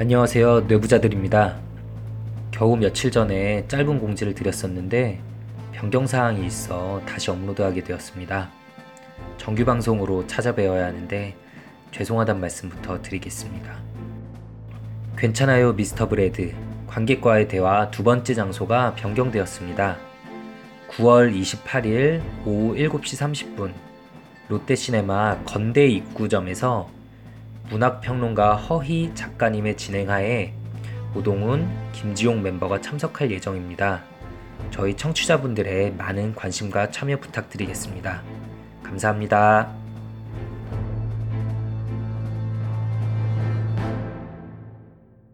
안녕하세요. 뇌부자들입니다. 겨우 며칠 전에 짧은 공지를 드렸었는데 변경사항이 있어 다시 업로드하게 되었습니다. 정규 방송으로 찾아뵈어야 하는데 죄송하단 말씀부터 드리겠습니다. 괜찮아요, 미스터 브레드. 관객과의 대화 두 번째 장소가 변경되었습니다. 9월 28일 오후 7시 30분 롯데시네마 건대 입구점에서 문학평론가 허희 작가님의 진행하에 오동훈, 김지용 멤버가 참석할 예정입니다. 저희 청취자분들의 많은 관심과 참여 부탁드리겠습니다. 감사합니다.